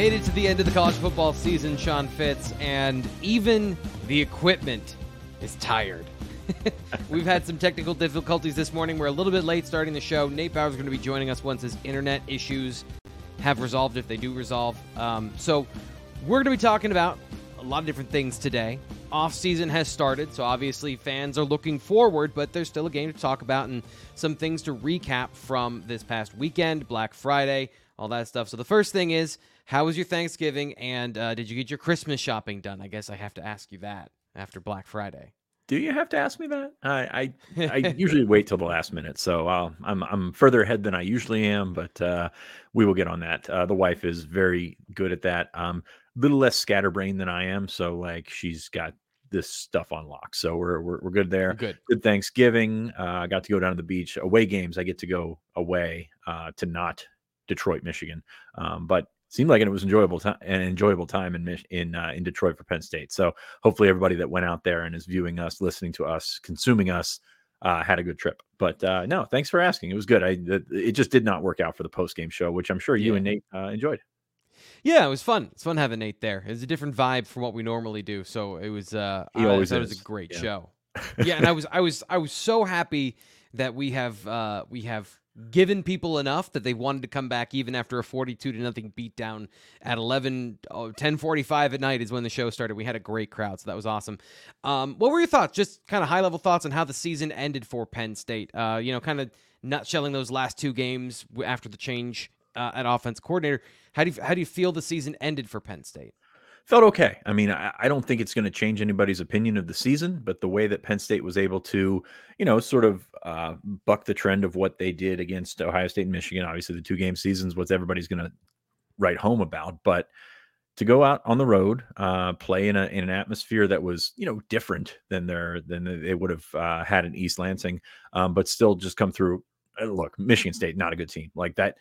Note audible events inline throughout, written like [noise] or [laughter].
Made it to the end of the college football season, Sean Fitz, and even the equipment is tired. [laughs] We've had some technical difficulties this morning. We're a little bit late starting the show. Nate Bauer is going to be joining us once his internet issues have resolved, if they do resolve. Um, so we're going to be talking about a lot of different things today. Off season has started, so obviously fans are looking forward, but there's still a game to talk about and some things to recap from this past weekend, Black Friday, all that stuff. So the first thing is, how was your Thanksgiving, and uh, did you get your Christmas shopping done? I guess I have to ask you that after Black Friday. Do you have to ask me that? I I, I [laughs] usually wait till the last minute, so uh, I'm I'm further ahead than I usually am, but uh, we will get on that. Uh, the wife is very good at that. Um, little less scatterbrained than I am, so like she's got this stuff on lock. So we're we're, we're good there. Good. Good Thanksgiving. Uh, I got to go down to the beach. Away games, I get to go away uh, to not Detroit, Michigan. Um, but seemed like it was enjoyable time an enjoyable time in in uh, in Detroit for Penn State. So hopefully everybody that went out there and is viewing us, listening to us, consuming us. Uh, had a good trip, but uh, no, thanks for asking. It was good. I it just did not work out for the post game show, which I'm sure you yeah. and Nate uh, enjoyed. Yeah, it was fun. It's fun having Nate there. It's a different vibe from what we normally do. So it was. Uh, he always I, it was a great yeah. show. [laughs] yeah, and I was I was I was so happy that we have uh, we have given people enough that they wanted to come back even after a 42 to nothing beatdown at 11 oh, 1045 at night is when the show started. We had a great crowd so that was awesome. Um, what were your thoughts? Just kind of high level thoughts on how the season ended for penn state. Uh, you know kind of nutshelling those last two games after the change uh, at offense coordinator. How do you how do you feel the season ended for penn state felt okay. I mean, I, I don't think it's going to change anybody's opinion of the season, but the way that Penn State was able to, you know, sort of uh, buck the trend of what they did against Ohio State and Michigan, obviously the two game seasons, what everybody's going to write home about. But to go out on the road, uh, play in a in an atmosphere that was you know different than their than they would have uh, had in East Lansing, um, but still just come through. Uh, look, Michigan State not a good team like that.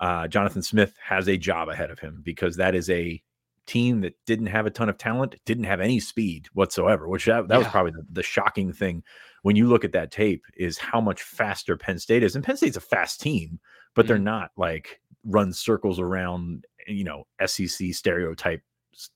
Uh, Jonathan Smith has a job ahead of him because that is a team that didn't have a ton of talent, didn't have any speed whatsoever, which that, that yeah. was probably the, the, shocking thing when you look at that tape is how much faster Penn State is. And Penn State's a fast team, but mm-hmm. they're not like run circles around, you know, SEC stereotype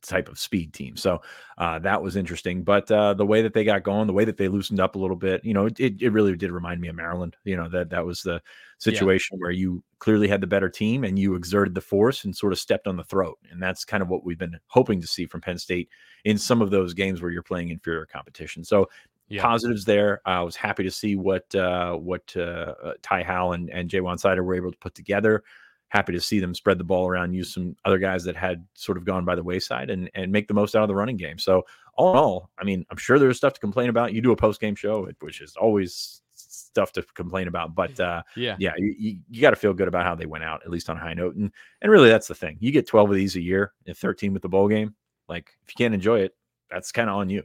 type of speed team. So uh, that was interesting. But uh, the way that they got going, the way that they loosened up a little bit, you know, it, it really did remind me of Maryland. You know, that that was the situation yeah. where you clearly had the better team and you exerted the force and sort of stepped on the throat. And that's kind of what we've been hoping to see from Penn State in some of those games where you're playing inferior competition. So yeah. positives there. I was happy to see what uh, what uh, uh Ty Howell and, and Ja'Juan Seider were able to put together happy to see them spread the ball around, use some other guys that had sort of gone by the wayside and and make the most out of the running game. So all in all, I mean, I'm sure there's stuff to complain about. You do a post game show, which is always stuff to complain about, but uh, yeah, yeah, you, you got to feel good about how they went out, at least on a high note. And and really, that's the thing. You get 12 of these a year, and 13 with the bowl game. Like if you can't enjoy it, that's kind of on you.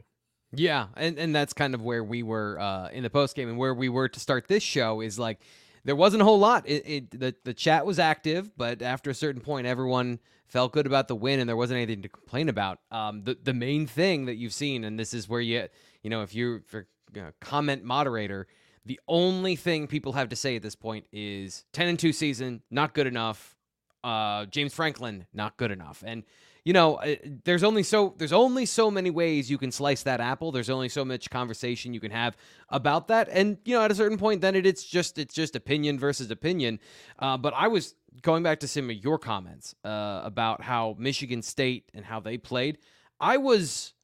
Yeah, and and that's kind of where we were uh, in the post game, and where we were to start this show is like there wasn't a whole lot. It, it, the the chat was active, but after a certain point, everyone felt good about the win, and there wasn't anything to complain about. Um, the the main thing that you've seen, and this is where you you know if you're you comment moderator, the only thing people have to say at this point is ten and two season, not good enough. Uh, James Franklin, not good enough, and you know, uh, there's only so there's only so many ways you can slice that apple. There's only so much conversation you can have about that, and you know, at a certain point, then it, it's just it's just opinion versus opinion. Uh, but I was going back to some of your comments uh, about how Michigan State and how they played. I was.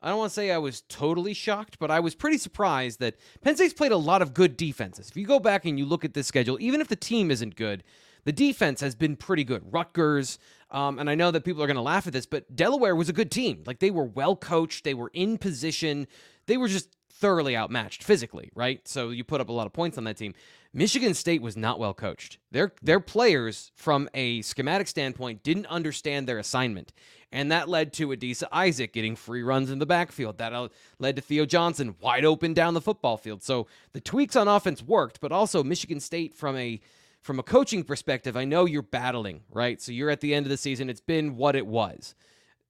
I don't want to say I was totally shocked, but I was pretty surprised that Penn State's played a lot of good defenses. If you go back and you look at this schedule, even if the team isn't good, the defense has been pretty good. Rutgers, um, and I know that people are going to laugh at this, but Delaware was a good team. Like they were well coached, they were in position, they were just thoroughly outmatched physically, right? So you put up a lot of points on that team. Michigan State was not well coached. Their their players, from a schematic standpoint, didn't understand their assignment, and that led to Adisa Isaac getting free runs in the backfield. That uh, led to Theo Johnson wide open down the football field. So the tweaks on offense worked, but also Michigan State, from a from a coaching perspective, I know you're battling, right? So you're at the end of the season. It's been what it was.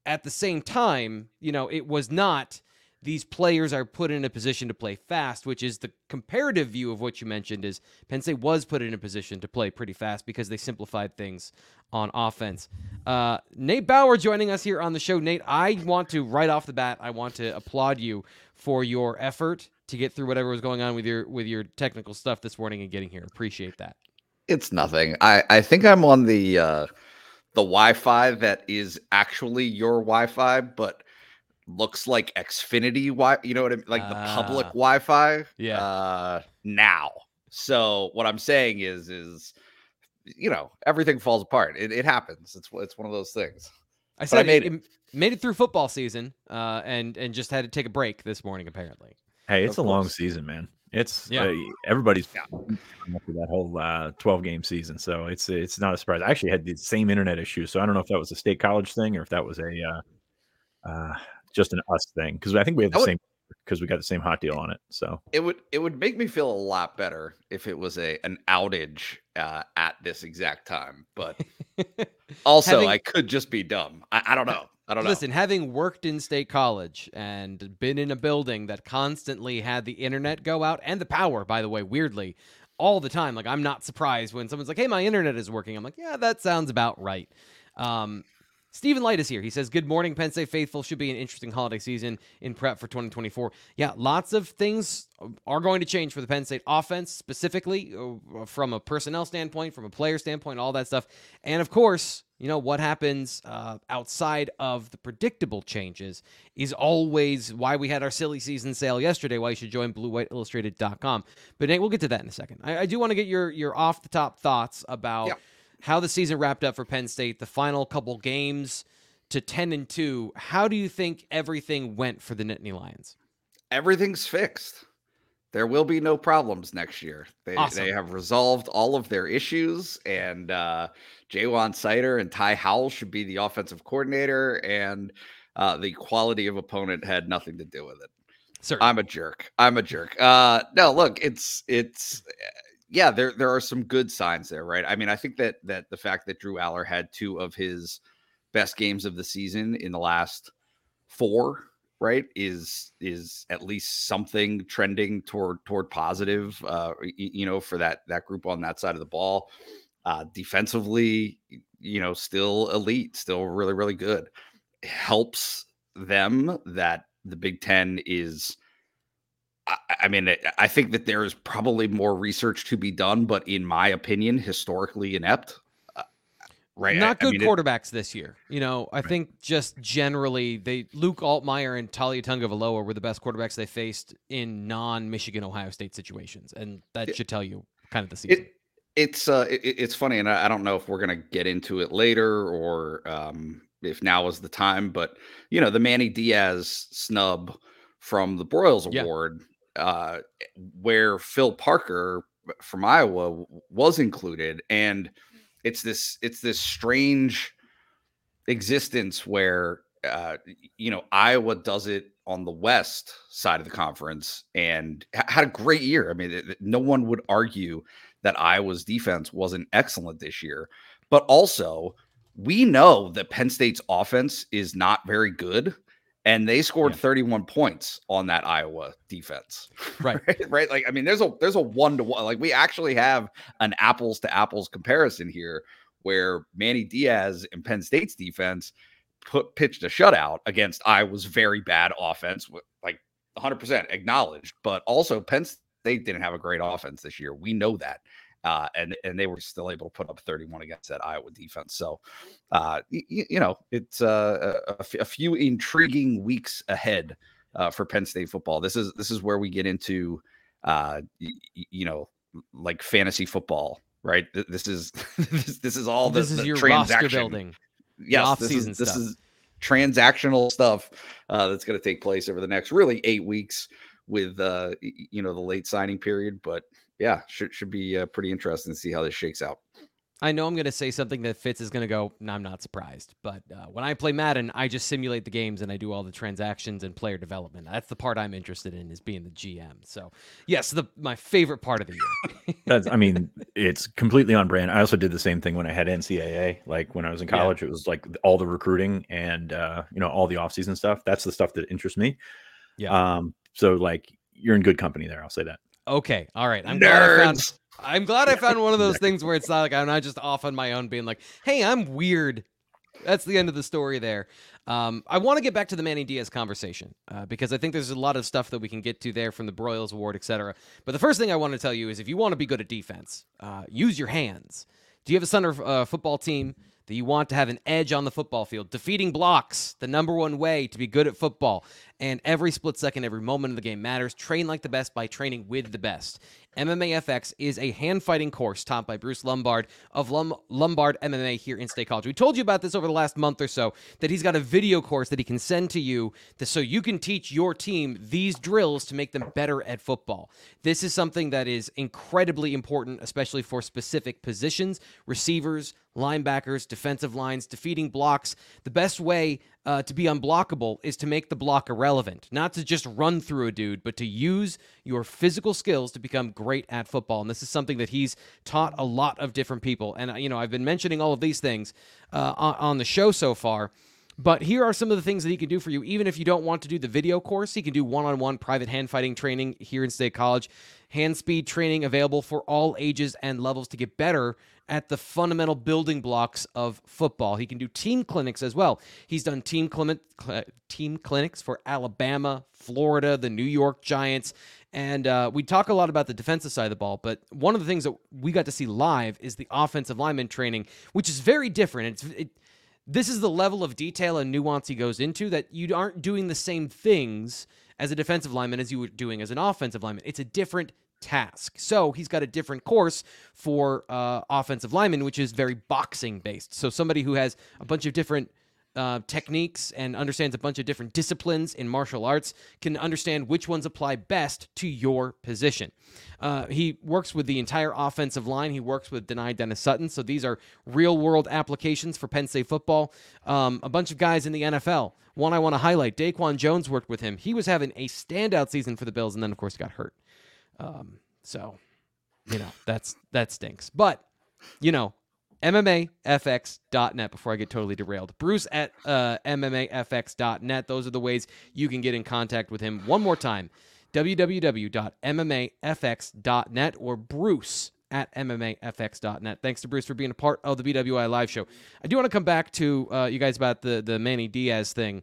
At the same time, you know, it was not these players are put in a position to play fast, which is the comparative view of what you mentioned is Penn State was put in a position to play pretty fast because they simplified things on offense. Uh, Nate Bauer joining us here on the show. Nate, I want to right off the bat, I want to applaud you for your effort to get through whatever was going on with your with your technical stuff this morning and getting here. Appreciate that. It's nothing. I I think I'm on the uh the Wi-Fi that is actually your Wi-Fi, but looks like Xfinity Wi. You know what I mean? Like the public Ah. Wi-Fi. Yeah. Uh, now. So what I'm saying is, is you know everything falls apart. It, it happens. It's it's one of those things. I said I made it, it made it through football season, uh, and and just had to take a break this morning. Apparently, Hey, it's Of a long season, man. It's Yeah. uh, everybody's Yeah. that whole uh, 12 game season, so it's it's not a surprise. I actually had the same internet issue, so I don't know if that was a state college thing or if that was a uh, uh, just an us thing because I think we have the would- same because we got the same hot deal on it. So It would it would make me feel a lot better if it was a an outage uh, at this exact time. But [laughs] also, Having- I could just be dumb. I, I don't know. I don't know. listen, having worked in state college and been in a building that constantly had the internet go out and the power, by the way, weirdly, all the time. Like I'm not surprised when someone's like, "Hey, my internet is working." I'm like, "Yeah, that sounds about right." Um, Stephen Light is here. He says, Good morning, Penn State faithful. Should be an interesting holiday season in prep for 2024. Yeah, lots of things are going to change for the Penn State offense, specifically uh, from a personnel standpoint, from a player standpoint, all that stuff. And of course, you know, what happens uh, outside of the predictable changes is always why we had our silly season sale yesterday, why you should join bluewhiteillustrated.com. But Nate, we'll get to that in a second. I, I do want to get your, your off the top thoughts about. How the season wrapped up for Penn State, the final couple games to 10 and 2. How do you think everything went for the Nittany Lions? everything's fixed. There will be no problems next year. They Awesome. they have resolved all of their issues, and uh, Ja'Juan Seider and Ty Howell should be the offensive coordinator, and uh, the quality of opponent had nothing to do with it. Certainly. I'm a jerk. I'm a jerk. Uh, no, look, it's it's yeah. There there are some good signs there, right? I mean, I think that that the fact that Drew Allar had two of his best games of the season in the last four, right, is is at least something trending toward toward positive. Uh, you know, for that that group on that side of the ball. Uh, defensively, you know, still elite, still really really good. Helps them that the Big Ten is. I, I mean, I- I think that there is probably more research to be done, but in my opinion, historically inept. Uh, right? Not I good mean, it- quarterbacks this year. You know, I think just generally they Luke Altmyer and Taulia Tagovailoa were the best quarterbacks they faced in non-Michigan Ohio State situations, and that It- should tell you kind of the season. It, it's uh, it, it's funny, and I, I don't know if we're gonna get into it later or um, if now is the time, but you know, the Manny Diaz snub from the Broyles Yeah. Award, uh, where Phil Parker from Iowa was included, and it's this it's this strange existence where uh, you know Iowa does it on the west side of the conference and ha- had a great year. I mean, no one would argue that Iowa's defense wasn't excellent this year, but also we know that Penn State's offense is not very good. And they scored Yeah. 31 points on that Iowa defense. [laughs] Right. right. Right. Like, I mean, there's a there's a one to one. Like, we actually have an apples to apples comparison here where Manny Diaz and Penn State's defense put pitched a shutout against Iowa's very bad offense, like 100% acknowledged. But also, Penn State didn't have a great offense this year. We know that. Uh, and and they were still able to put up 31 against that Iowa defense. So, uh, y- you know, it's uh, a, f- a few intriguing weeks ahead uh, for Penn State football. This is this is where we get into, uh, y- you know, like fantasy football, right? Th- This is [laughs] this, this is all the, this is your roster building. yes, this is off-season this is transactional stuff uh, that's going to take place over the next really eight weeks with uh, you know the late signing period. But yeah, should should be uh, pretty interesting to see how this shakes out. I know I'm going to say something that Fitz is going to go, no, I'm not surprised. But uh, when I play Madden, I just simulate the games and I do all the transactions and player development. That's the part I'm interested in is being the GM. So, yes, the my favorite part of the year. [laughs] That's, I mean, it's completely on brand. I also did the same thing when I had NCAA. Like when I was in Yeah. college, it was like all the recruiting and uh, you know all the offseason stuff. That's the stuff that interests me. Yeah. Um, so like you're in good company there. I'll say that. Okay. All right. I'm glad I found Nerds. I'm glad I found one of those [laughs] things where it's not like I'm not just off on my own being like, hey, I'm weird. That's the end of the story there. Um, I want to get back to the Manny Diaz conversation uh, because I think there's a lot of stuff that we can get to there from the Broyles Award, et cetera. But the first thing I want to tell you is if you want to be good at defense, uh, use your hands. Do you have a center uh, football team that you want to have an edge on the football field? Defeating blocks, the number one way to be good at football. And every split second, every moment of the game matters. Train like the best by training with the best. MMA FX is a hand fighting course taught by Bruce Lombard of Lum- Lombard MMA here in State College. We told you about this over the last month or so that he's got a video course that he can send to you to, so you can teach your team these drills to make them better at football. This is something that is incredibly important, especially for specific positions receivers, linebackers, defensive lines, defeating blocks. The best way uh, to be unblockable is to make the block irrelevant, not to just run through a dude, but to use your physical skills to become great at football. And this is something that he's taught a lot of different people. And, uh, you know, I've been mentioning all of these things uh, on, on the show so far. But here are some of the things that he can do for you. Even if you don't want to do the video course, he can do one on one private hand fighting training here in State College. Hand speed training available for all ages and levels to get better at the fundamental building blocks of football. He can do team clinics as well. He's done team, cli- cl- team clinics for Alabama, Florida, the New York Giants. And uh, we talk a lot about the defensive side of the ball, but one of the things that we got to see live is the offensive lineman training, which is very different. It's it, this is the level of detail and nuance he goes into that you aren't doing the same things as a defensive lineman as you were doing as an offensive lineman. It's a different task. So he's got a different course for uh, offensive linemen, which is very boxing based. So somebody who has a bunch of different uh, techniques and understands a bunch of different disciplines in martial arts can understand which ones apply best to your position. Uh, he works with the entire offensive line. He works with Dani Dennis-Sutton. So these are real world applications for Penn State football. Um, a bunch of guys in the NFL. One I want to highlight DaQuan Jones worked with him. He was having a standout season for the Bills, and then, of course, got hurt. Um, so, you know, that's that stinks. But, you know, MMAFX.net before I get totally derailed. Bruce at uh, MMAFX.net. Those are the ways you can get in contact with him. One more time www.mmafx.net or Bruce at mmafx.net. Thanks to Bruce for being a part of the BWI live show. I do want to come back to uh, you guys about the, the Manny Diaz thing.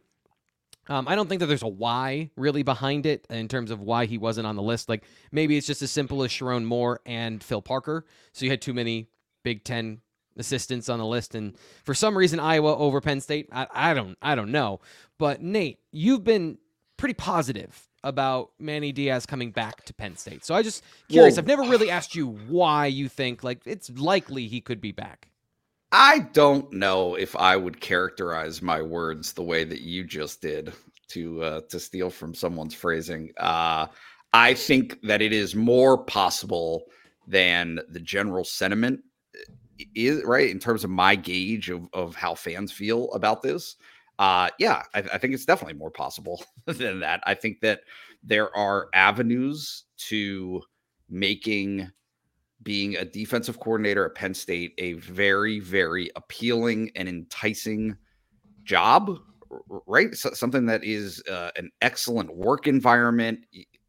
Um, I don't think that there's a why really behind it in terms of why he wasn't on the list. Like maybe it's just as simple as Sherrone Moore and Phil Parker. So you had too many Big Ten assistants on the list, and for some reason Iowa over Penn State. I, I don't I don't know. But Nate, you've been pretty positive about Manny Diaz coming back to Penn State. So I just curious. Well- I've never really asked you why you think like it's likely he could be back. I don't know if I would characterize my words the way that you just did to uh, to steal from someone's phrasing. Uh, I think that it is more possible than the general sentiment is right in terms of my gauge of, of how fans feel about this. Uh, yeah, I, I think it's definitely more possible [laughs] than that. I think that there are avenues to making being a defensive coordinator at Penn State a very, very appealing and enticing job, right? So, something that is uh, an excellent work environment,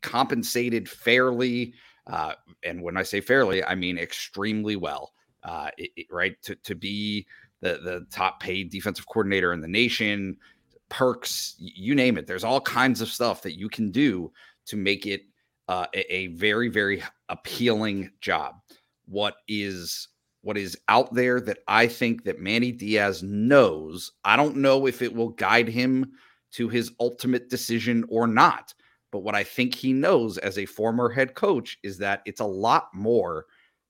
compensated fairly. Uh, and when I say fairly, I mean extremely well, uh, it- it- right? To, to be the, the top paid defensive coordinator in the nation, perks, you name it. There's all kinds of stuff that you can do to make it uh, a, a very very appealing job what is what is out there that i think that manny diaz knows i don't know if it will guide him to his ultimate decision or not but what i think he knows as a former head coach is that it's a lot more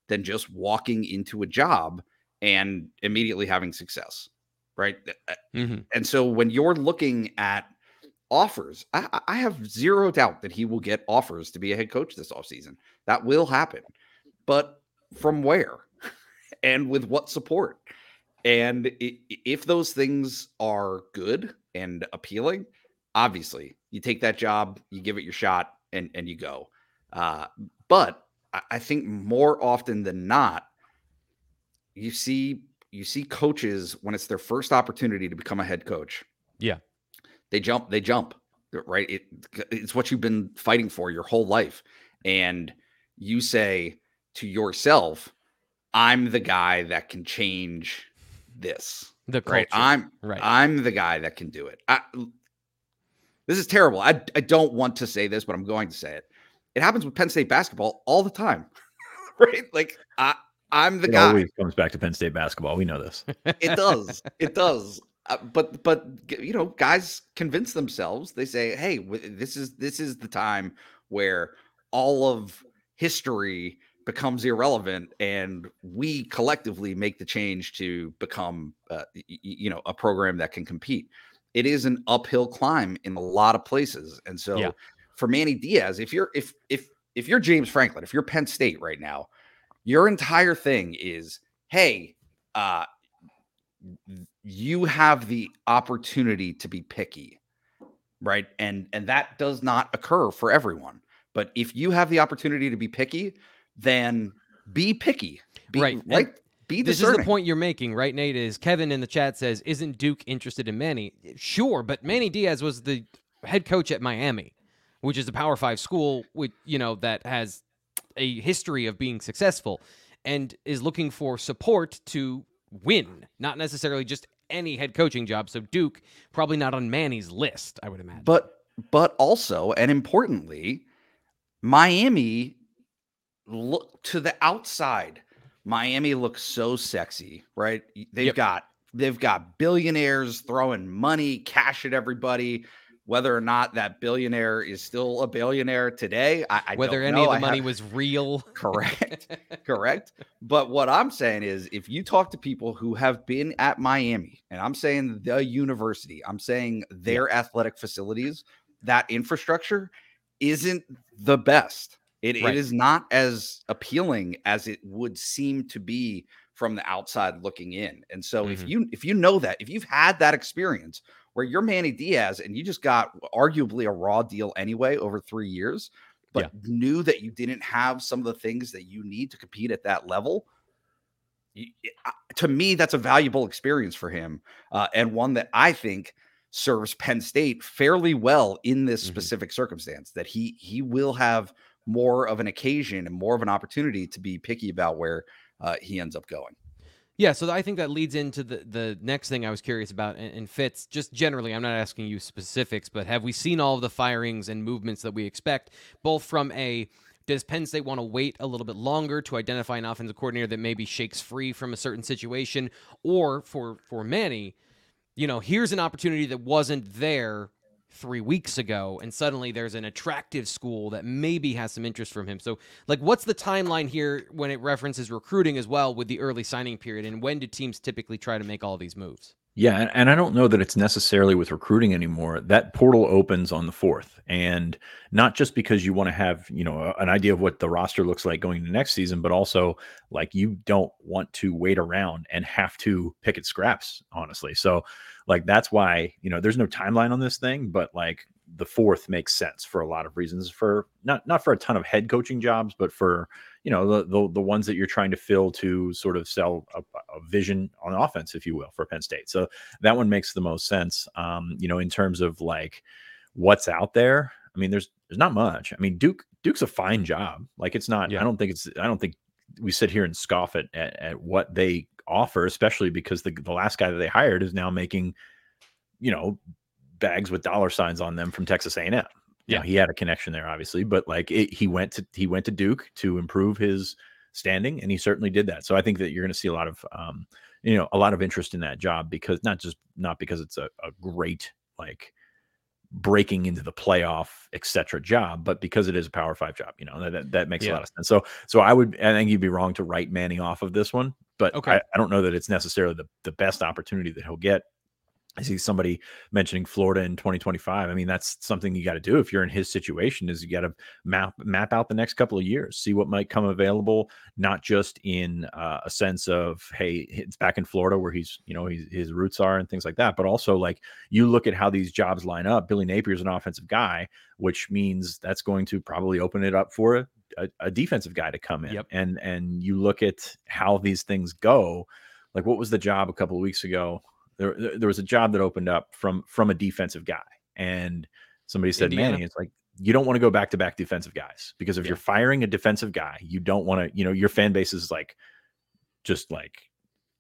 than just walking into a job and immediately having success right Mm-hmm. and so when you're looking at offers, I, I- have zero doubt that he will get offers to be a head coach this offseason. That will happen. But from where [laughs] and with what support? And if those things are good and appealing, obviously you take that job, you give it your shot, and, and you go. Uh, but I, think more often than not, you see you see coaches when it's their first opportunity to become a head coach Yeah. they jump they jump right? It, it's what you've been fighting for your whole life. And you say to yourself, I'm the guy that can change this. The culture. Right. I'm right. I'm the guy that can do it. I, this is terrible. I, I don't want to say this, but I'm going to say it. It happens with Penn State basketball all the time. [laughs] right? Like I I'm the it guy. always comes back to Penn State basketball. We know this. It does. [laughs] it does. Uh, but but you know, guys convince themselves. They say, "Hey, this is this is the time where all of history becomes irrelevant and we collectively make the change to become uh, y- you know a program that can compete it is an uphill climb in a lot of places and so Yeah. For manny diaz if you're if if if you're james franklin if you're penn state right now your entire thing is hey uh you have the opportunity to be picky right and and that does not occur for everyone but if you have the opportunity to be picky then be picky be, Right, right be this is the point you're making, right, Nate? Is Kevin in the chat says, "Isn't Duke interested in Manny?" Sure, but Manny Diaz was the head coach at Miami, which is a Power Five school, with you know that has a history of being successful, and is looking for support to win, not necessarily just any head coaching job. So Duke probably not on Manny's list, I would imagine. But but also and importantly, Miami look to the outside. Miami looks so sexy, right? They've Yep. got they've got billionaires throwing money, cash at everybody. Whether or not that billionaire is still a billionaire today, I, I whether don't any know. of the I money have- was real, correct [laughs] correct but what i'm saying is if you talk to people who have been at miami and i'm saying the university i'm saying their athletic facilities that infrastructure isn't the best it, Right. it is not as appealing as it would seem to be from the outside looking in and so if Mhm. you if you know that if you've had that experience where you're manny diaz and you just got arguably a raw deal anyway over three years but knew that you didn't have some of the things that you need to compete at that level. you- it- to me, that's a valuable experience for him, uh, and one that I think serves Penn State fairly well in this Mhm. specific circumstance. That he he will have more of an occasion and more of an opportunity to be picky about where uh, he ends up going. Yeah, so I think that leads into the the next thing I was curious about and, and Fitz. Just generally, I'm not asking you specifics, but have we seen all of the firings and movements that we expect, both from a does Penn State want to wait a little bit longer to identify an offensive coordinator that maybe shakes free from a certain situation, or for for Manny, you know, here's an opportunity that wasn't there three weeks ago, and suddenly there's an attractive school that maybe has some interest from him. So, like, what's the timeline here when it references recruiting as well with the early signing period, and when do teams typically try to make all these moves? Yeah, and, I don't know that it's necessarily with recruiting anymore. That portal opens on the fourth, and not just because you want to have you know an idea of what the roster looks like going into next season, but also like you don't want to wait around and have to pick at scraps. Honestly, so like that's why you know there's no timeline on this thing, but like the fourth makes sense for a lot of reasons. For not not for a ton of head coaching jobs, but for you know the, the the ones that you're trying to fill to sort of sell a, a vision on offense, if you will, for Penn State. So that one makes the most sense. Um, you know, in terms of like what's out there. I mean, there's there's not much. I mean, Duke Duke's a fine job. Like it's not. Yeah. I don't think it's. I don't think we sit here and scoff at at, at what they offer, especially because the the last guy that they hired is now making, you know, bags with dollar signs on them from Texas A&M. Yeah, he had a connection there, obviously, but like it, he went to he went to Duke to improve his standing, and he certainly did that. So I think that you're going to see a lot of um, you know a lot of interest in that job because not just not because it's a, a great like breaking into the playoff etc job but because it is a power five job you know that, that, that makes a lot of sense. So so i would i think you'd be wrong to write manny off of this one but Okay. I, I don't know that it's necessarily the, the best opportunity that he'll get I see somebody mentioning Florida in 2025. I mean, that's something you got to do if you're in his situation. Is you got to map map out the next couple of years, see what might come available, not just in uh, a sense of hey, it's back in Florida where he's you know he's, his roots are and things like that, but also like you look at how these jobs line up. Billy Napier's an offensive guy, which means that's going to probably open it up for a, a, a defensive guy to come in. Yep. And and you look at how these things go. Like what was the job a couple of weeks ago? There there was a job that opened up from from a defensive guy and Somebody said Indiana. Manny. It's like you don't want to go back to back defensive guys because if Yeah. you're firing a defensive guy, you don't want to. You know, your fan base is like just like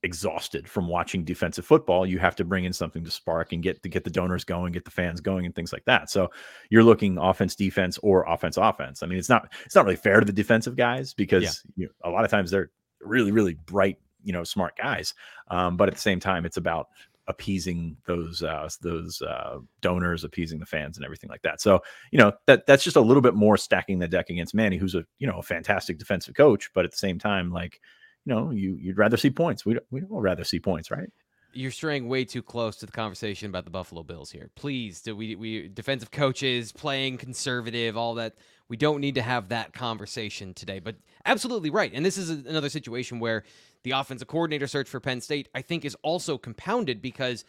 exhausted from watching defensive football. You have to bring in something to spark and get to get the donors going, get the fans going, and things like that. So you're looking offense, defense, or offense, offense. I mean, it's not it's not really fair to the defensive guys because you know, a lot of times they're really really bright, you know, smart guys. Um, but at the same time, it's about appeasing those uh, those uh, donors, appeasing the fans, and everything like that. So you know that that's just a little bit more stacking the deck against Manny, who's a you know a fantastic defensive coach, but at the same time, like you know, you you'd rather see points. We we all rather see points, right? You're straying way too close to the conversation about the Buffalo Bills here. Please, do we we defensive coaches playing conservative, all that. We don't need to have that conversation today. But absolutely right. And this is another situation where the offensive coordinator search for Penn State, I think, is also compounded because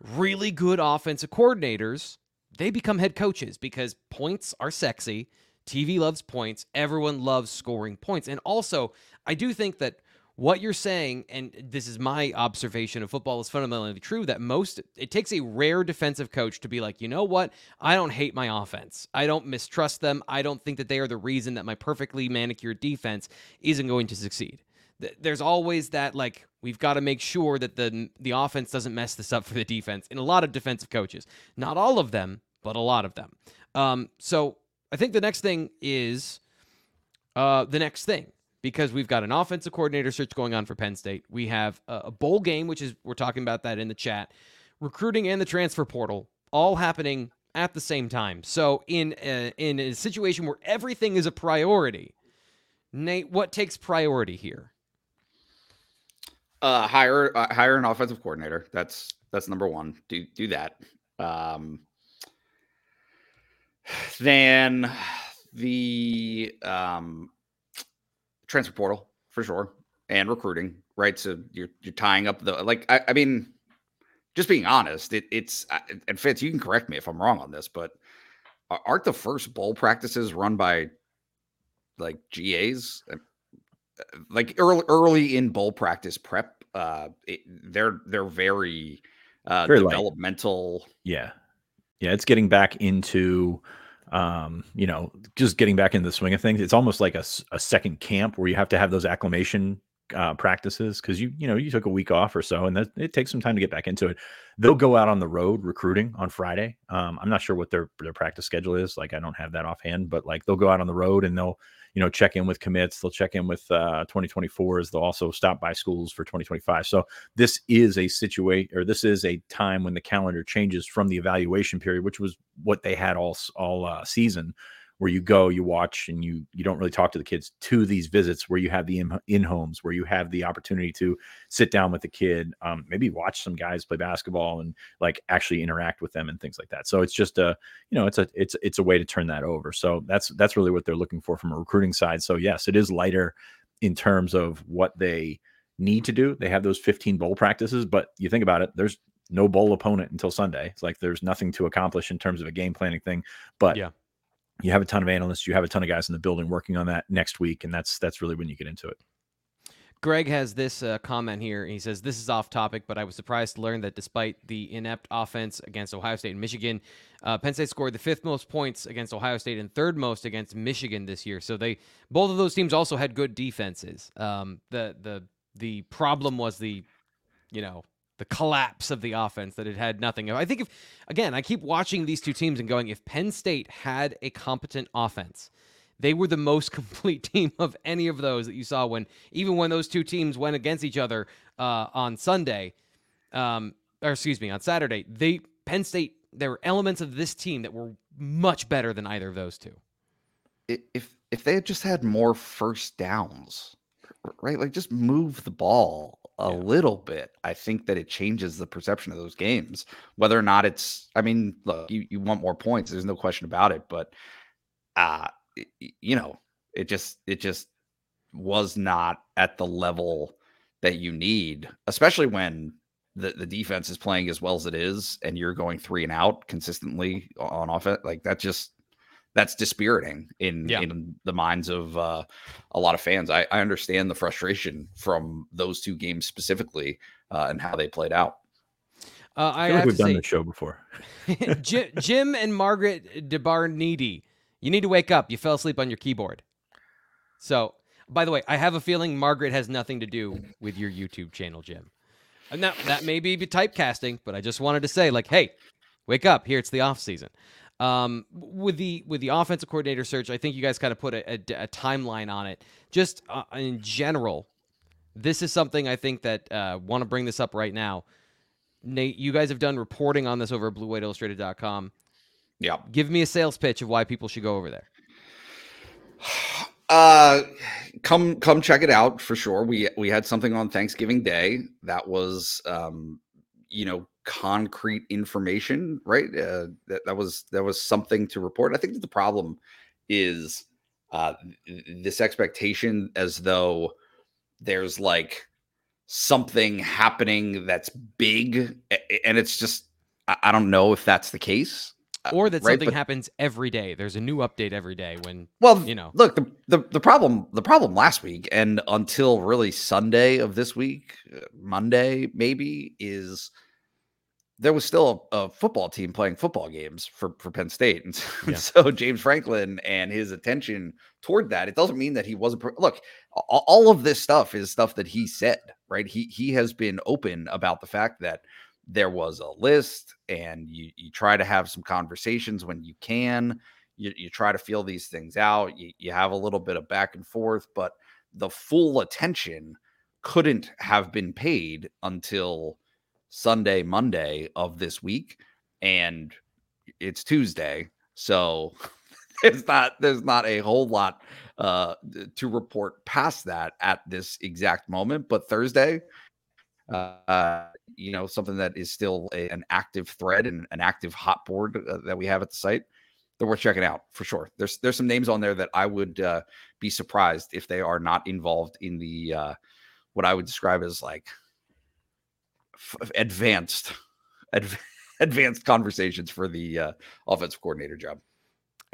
really good offensive coordinators they become head coaches because points are sexy. TV loves points. Everyone loves scoring points. And also, I do think that what you're saying, and this is my observation of football, is fundamentally true that most, it takes a rare defensive coach to be like, you know what? I don't hate my offense. I don't mistrust them. I don't think that they are the reason that my perfectly manicured defense isn't going to succeed. Th- There's always that, like, we've got to make sure that the the offense doesn't mess this up for the defense in a lot of defensive coaches. Not all of them, but a lot of them. Um, so I think the next thing is uh, the next thing because we've got an offensive coordinator search going on for Penn State. We have a, bowl game, which is we're talking about that in the chat, recruiting and the transfer portal all happening at the same time. So in a, in a situation where everything is a priority, Nate, what takes priority here? Uh, hire uh, hire an offensive coordinator. That's that's number one. Do do that. Um, then the um, transfer portal for sure, and recruiting. Right, so you're you're tying up the like. I, I mean, just being honest, it, it's and Fitz. You can correct me if I'm wrong on this, but aren't the first bowl practices run by like GAs? Like early early in bowl practice prep uh it, they're they're very uh Very light. developmental Yeah. Yeah, it's getting back into um, you know, just getting back into the swing of things. It's almost like a, a second camp where you have to have those acclimation uh, practices because you you know you took a week off or so, and that it takes some time to get back into it. They'll go out on the road recruiting on Friday. Um, I'm not sure what their their practice schedule is. Like I don't have that offhand, but like they'll go out on the road and they'll you know check in with commits. They'll check in with uh, 2024s. They'll also stop by schools for 2025. So this is a situation or this is a time when the calendar changes from the evaluation period, which was what they had all all uh, season, where you go, you watch, and you you don't really talk to the kids to these visits where you have the in, homes where you have the opportunity to sit down with the kid, um, maybe watch some guys play basketball and like actually interact with them and things like that. So it's just a you know it's a it's it's a way to turn that over. So that's that's really what they're looking for from a recruiting side. So yes, it is lighter in terms of what they need to do. They have those 15 bowl practices, but you think about it, there's no bowl opponent until Sunday. It's like there's nothing to accomplish in terms of a game planning thing. But Yeah. You have a ton of analysts, you have a ton of guys in the building working on that next week, and that's that's really when you get into it. Greg has this uh, comment here. He says, This is off topic, but I was surprised to learn that despite the inept offense against Ohio State and Michigan, uh, Penn State scored the fifth most points against Ohio State and third most against Michigan this year. So they both of those teams also had good defenses. Um, the the the problem was the, you know, the collapse of the offense that it had nothing. I think if again, I keep watching these two teams and going, if Penn State had a competent offense, they were the most [laughs] complete team of any of those that you saw when even when those two teams went against each other uh, on Sunday, um, or excuse me, on Saturday. They Penn State. There were elements of this team that were much better than either of those two. If if they had just had more first downs right like just move the ball a Yeah. little bit i think that it changes the perception of those games whether or not it's i mean look you, you want more points there's no question about it but uh you know it just it just was not at the level that you need especially when the, the defense is playing as well as it is and you're going three and out consistently on offense like that just that's dispiriting in Yeah. in the minds of uh, a lot of fans. I, I understand the frustration from those two games specifically uh, and how they played out. Uh, I, I feel like have we've done say, this show before. [laughs] Jim, Jim and Margaret DeBarnidi, you need to wake up. You fell asleep on your keyboard. So, by the way, I have a feeling Margaret has nothing to do with your YouTube channel, Jim. And now that may be typecasting, but I just wanted to say, like, hey, wake up! Here it's the off season. Um, with the with the offensive coordinator search, I think you guys kind of put a, a, a timeline on it. Just uh, in general, this is something I think that uh, want to bring this up right now. Nate, you guys have done reporting on this over at BlueWhiteIllustrated.com. Yeah. Give me a sales pitch of why people should go over there. Uh, come come check it out for sure. We we had something on Thanksgiving Day that was um, you know, concrete information, right? Uh, that that was that was something to report. I think that the problem is uh this expectation as though there's like something happening that's big and it's just I don't know if that's the case or that right, something but- happens every day. There's a new update every day when Well, you know. look the, the the problem the problem last week and until really Sunday of this week, uh, Monday maybe is there was still a, a football team playing football games for for Penn State, and so, [laughs] Yeah. so James Franklin and his attention toward that. It doesn't mean that he wasn't. Look, all of this stuff is stuff that he said. Right? He he has been open about the fact that there was a list, and you you try to have some conversations when you can. You, you try to feel these things out. You, you have a little bit of back and forth, but the full attention couldn't have been paid until Sunday, Monday of this week, and it's Tuesday, so [laughs] there's not there's not a whole lot uh to report past that at this exact moment. But Thursday, uh, you know, something that is still a, an active thread and an active hot board uh, that we have at the site. They're worth checking out for sure. There's there's some names on there that I would uh, be surprised if they are not involved in the uh, what I would describe as like f- advanced adv- [laughs] advanced conversations for the uh, offensive coordinator job.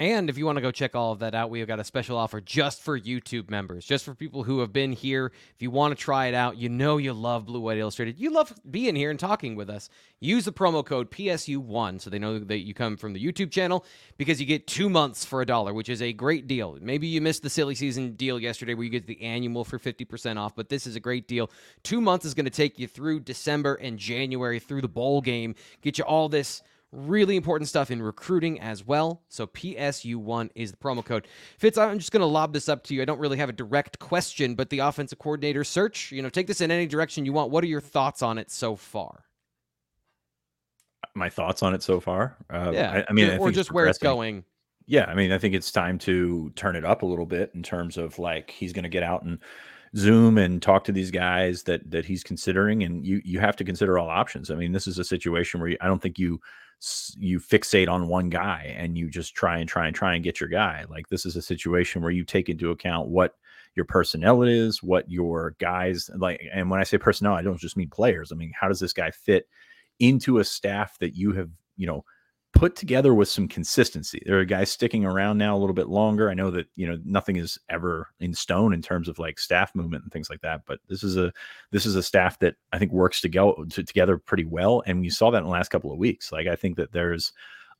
And if you want to go check all of that out, we've got a special offer just for YouTube members, just for people who have been here. If you want to try it out, you know you love Blue White Illustrated. You love being here and talking with us. Use the promo code PSU1 so they know that you come from the YouTube channel because you get two months for a dollar, which is a great deal. Maybe you missed the silly season deal yesterday where you get the annual for 50% off, but this is a great deal. Two months is going to take you through December and January through the bowl game, get you all this really important stuff in recruiting as well. So PSU1 is the promo code. Fitz, I'm just going to lob this up to you. I don't really have a direct question, but the offensive coordinator search, you know, take this in any direction you want. What are your thoughts on it so far? My thoughts on it so far. Uh, yeah. I, I mean, I or just where it's going. Yeah, I mean, I think it's time to turn it up a little bit in terms of like he's going to get out and Zoom and talk to these guys that that he's considering, and you you have to consider all options. I mean, this is a situation where you, I don't think you you fixate on one guy and you just try and try and try and get your guy. Like this is a situation where you take into account what your personnel is, what your guys like, and when I say personnel, I don't just mean players. I mean, how does this guy fit into a staff that you have, you know, put together with some consistency. There are guys sticking around now a little bit longer. I know that you know nothing is ever in stone in terms of like staff movement and things like that, but this is a this is a staff that I think works to go to, together pretty well, and we saw that in the last couple of weeks. Like I think that there's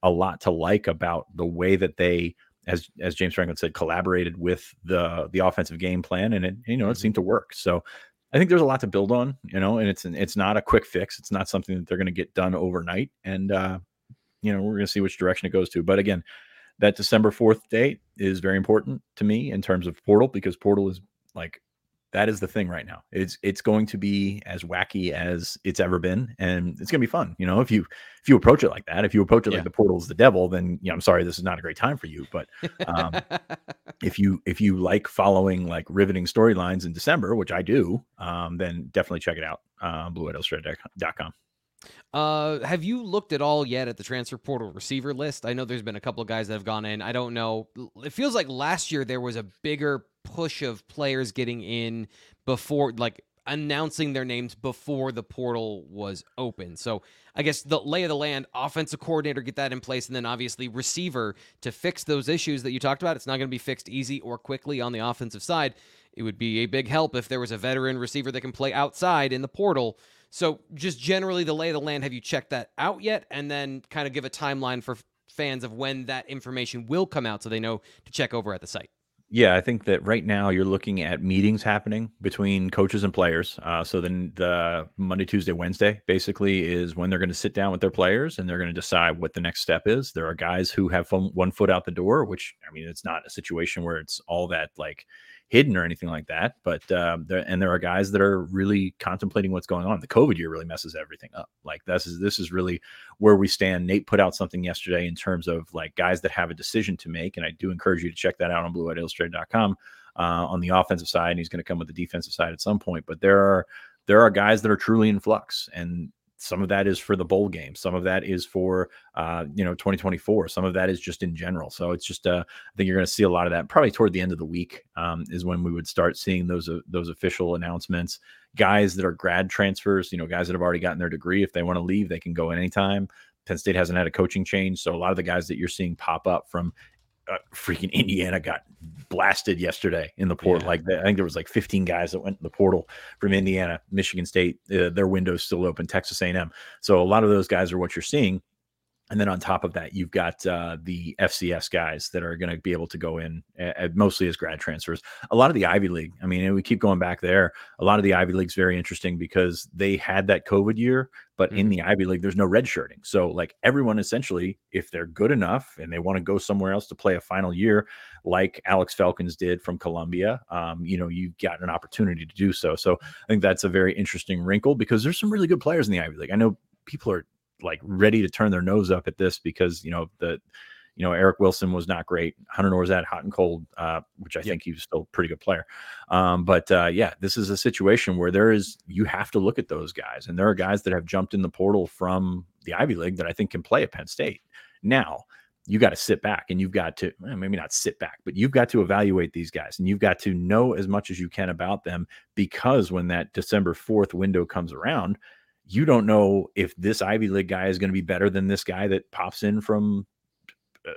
a lot to like about the way that they as as James Franklin said collaborated with the the offensive game plan and it you know it seemed to work. So I think there's a lot to build on, you know, and it's an, it's not a quick fix. It's not something that they're going to get done overnight and uh you know, we're going to see which direction it goes to. But again, that December 4th date is very important to me in terms of Portal because Portal is like that is the thing right now. It's it's going to be as wacky as it's ever been, and it's going to be fun. You know, if you if you approach it like that, if you approach it Yeah. like the portal is the devil, then you know, I'm sorry, this is not a great time for you. But um, [laughs] if you if you like following like riveting storylines in December, which I do, um, then definitely check it out. Uh, BlueWhiteIllustrated.com. Uh, have you looked at all yet at the transfer portal receiver list? I know there's been a couple of guys that have gone in. I don't know. It feels like last year there was a bigger push of players getting in before, like announcing their names before the portal was open. So I guess the lay of the land, offensive coordinator, get that in place, and then obviously receiver to fix those issues that you talked about. It's not going to be fixed easy or quickly on the offensive side. It would be a big help if there was a veteran receiver that can play outside in the portal So, just generally, the lay of the land, have you checked that out yet? And then kind of give a timeline for fans of when that information will come out so they know to check over at the site. Yeah, I think that right now you're looking at meetings happening between coaches and players. Uh, so then the Monday, Tuesday, Wednesday basically is when they're going to sit down with their players and they're going to decide what the next step is. There are guys who have one foot out the door, which I mean, it's not a situation where it's all that like hidden or anything like that. But um, there, and there are guys that are really contemplating what's going on. The COVID year really messes everything up. Like this is this is really where we stand. Nate put out something yesterday in terms of like guys that have a decision to make, and I do encourage you to check that out on BlueWhiteIllustrated.com uh, on the offensive side. And he's going to come with the defensive side at some point. But there are there are guys that are truly in flux, and some of that is for the bowl game. Some of that is for uh, you know 2024. Some of that is just in general. So it's just uh, I think you're going to see a lot of that probably toward the end of the week um, is when we would start seeing those uh, those official announcements. Guys that are grad transfers, you know, guys that have already gotten their degree, if they want to leave, they can go anytime. Penn State hasn't had a coaching change, so a lot of the guys that you're seeing pop up from uh, freaking Indiana got blasted yesterday in the portal. Yeah. Like I think there was like 15 guys that went in the portal from Indiana, Michigan State. Uh, their windows still open. Texas A&M. So a lot of those guys are what you're seeing. And then on top of that, you've got uh, the FCS guys that are going to be able to go in uh, mostly as grad transfers. A lot of the Ivy League, I mean, we keep going back there. A lot of the Ivy League's very interesting because they had that COVID year, but mm-hmm. in the Ivy League, there's no red shirting. So, like everyone essentially, if they're good enough and they want to go somewhere else to play a final year, like Alex Felkins did from Columbia, um, you know, you've got an opportunity to do so. So, I think that's a very interesting wrinkle because there's some really good players in the Ivy League. I know people are like ready to turn their nose up at this because you know the you know Eric Wilson was not great. Hunter Nourzad hot and cold, uh, which I think he was still a pretty good player. Um, but uh, yeah, this is a situation where there is you have to look at those guys, and there are guys that have jumped in the portal from the Ivy League that I think can play at Penn State. Now you got to sit back and you've got to maybe not sit back, but you've got to evaluate these guys and you've got to know as much as you can about them because when that December 4th window comes around, you don't know if this Ivy League guy is going to be better than this guy that pops in from uh,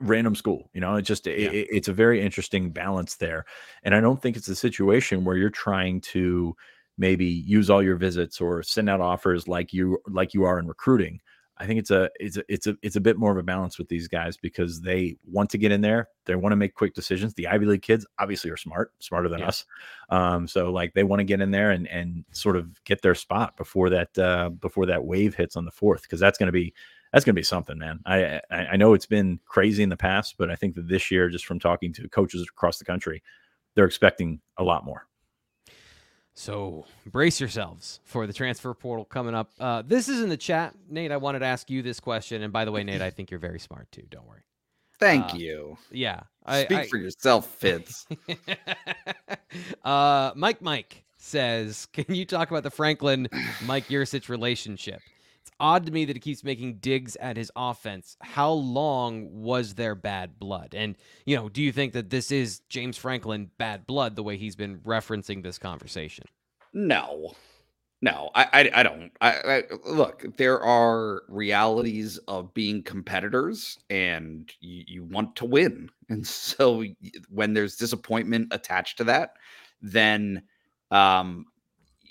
random school. You know, it's just yeah. it, it's a very interesting balance there, and I don't think it's a situation where you're trying to maybe use all your visits or send out offers like you like you are in recruiting. I think it's a it's a it's a it's a bit more of a balance with these guys because they want to get in there. They want to make quick decisions. The Ivy League kids obviously are smart, smarter than yeah. us. Um, so like they want to get in there and and sort of get their spot before that uh, before that wave hits on the fourth because that's going to be that's going to be something, man. I, I I know it's been crazy in the past, but I think that this year, just from talking to coaches across the country, they're expecting a lot more. So brace yourselves for the transfer portal coming up. Uh, this is in the chat, Nate. I wanted to ask you this question, and by the way, Nate, I think you're very smart too. Don't worry. Thank uh, you. Yeah, speak I, for yourself, Fitz. [laughs] uh, Mike, Mike says, "Can you talk about the Franklin Mike Yurcich relationship? Odd to me that he keeps making digs at his offense. How long was there bad blood? And, you know, do you think that this is James Franklin bad blood the way he's been referencing this conversation? No. No, I, I, I don't. I, I, look. There are realities of being competitors, and you, you want to win. [laughs] And so, when there's disappointment attached to that, then um,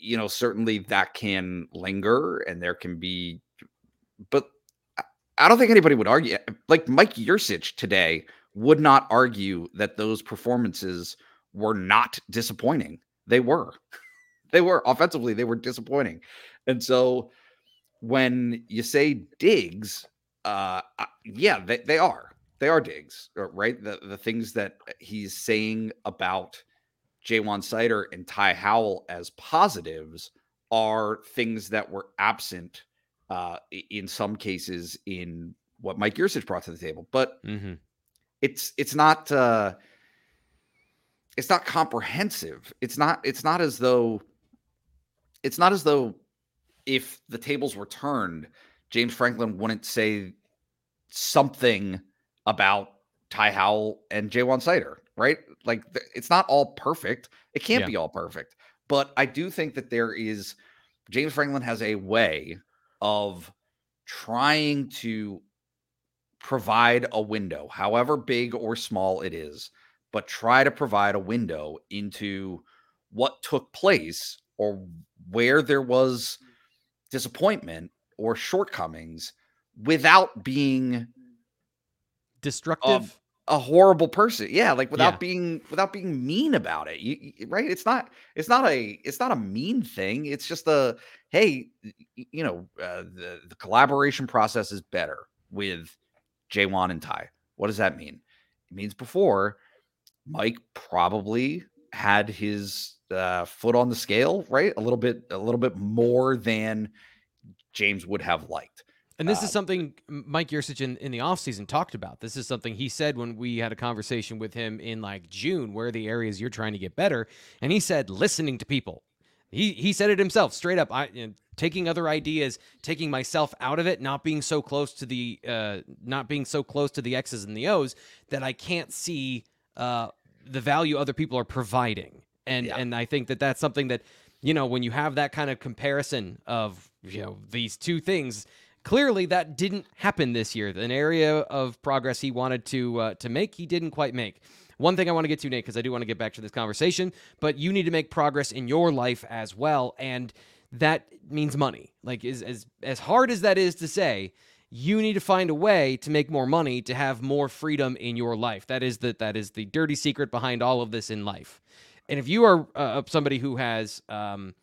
you know, certainly that can linger and there can be, but I don't think anybody would argue. Like Mike Yurcich today would not argue that those performances were not disappointing. They were. [laughs] they were offensively, they were disappointing. And so when you say digs, uh yeah, they, they are. They are digs, uh, right? The the things that he's saying about Ja'Juan Seider and Ty Howle as positives are things that were absent uh, in some cases in what Mike Yurcich brought to the table. But mm-hmm. it's it's not uh, it's not comprehensive. It's not it's not as though it's not as though if the tables were turned, James Franklin wouldn't say something about Ty Howle and Ja'Juan Seider, right? Like it's not all perfect. It can't yeah. be all perfect. But I do think that there is James Franklin has a way of trying to provide a window, however big or small it is, but try to provide a window into what took place or where there was disappointment or shortcomings without being Destructive. A horrible person. Yeah, like without Yeah. being without being mean about it. You, you- right? It's not it's not a it's not a mean thing. It's just a hey, you know, uh, the the collaboration process is better with Ja'Juan and Ty. What does that mean? It means before Mike probably had his uh, foot on the scale, right? A little bit a little bit more than James would have liked. And this Uh, is something Mike Yurcich in, in the offseason talked about. This is something he said when we had a conversation with him in like June, where are the areas you're trying to get better? And he said, listening to people. He, he said it himself straight up. I you know, taking other ideas, taking myself out of it, not being so close to the uh, not being so close to the X's and the O's that I can't see uh, the value other people are providing. And Yeah. and I think that that's something that you know when you have that kind of comparison of you know these two things clearly that didn't happen this year. An area of progress he wanted to uh, to make he didn't quite make. One thing i want to get to nate because i do want to get back to this conversation but you need to make progress in your life as well and that means money. Like as as, as hard as that is to say you need to find a way to make more money to have more freedom in your life. That is the that is the dirty secret behind all of this in life. And if you are uh, somebody who has um,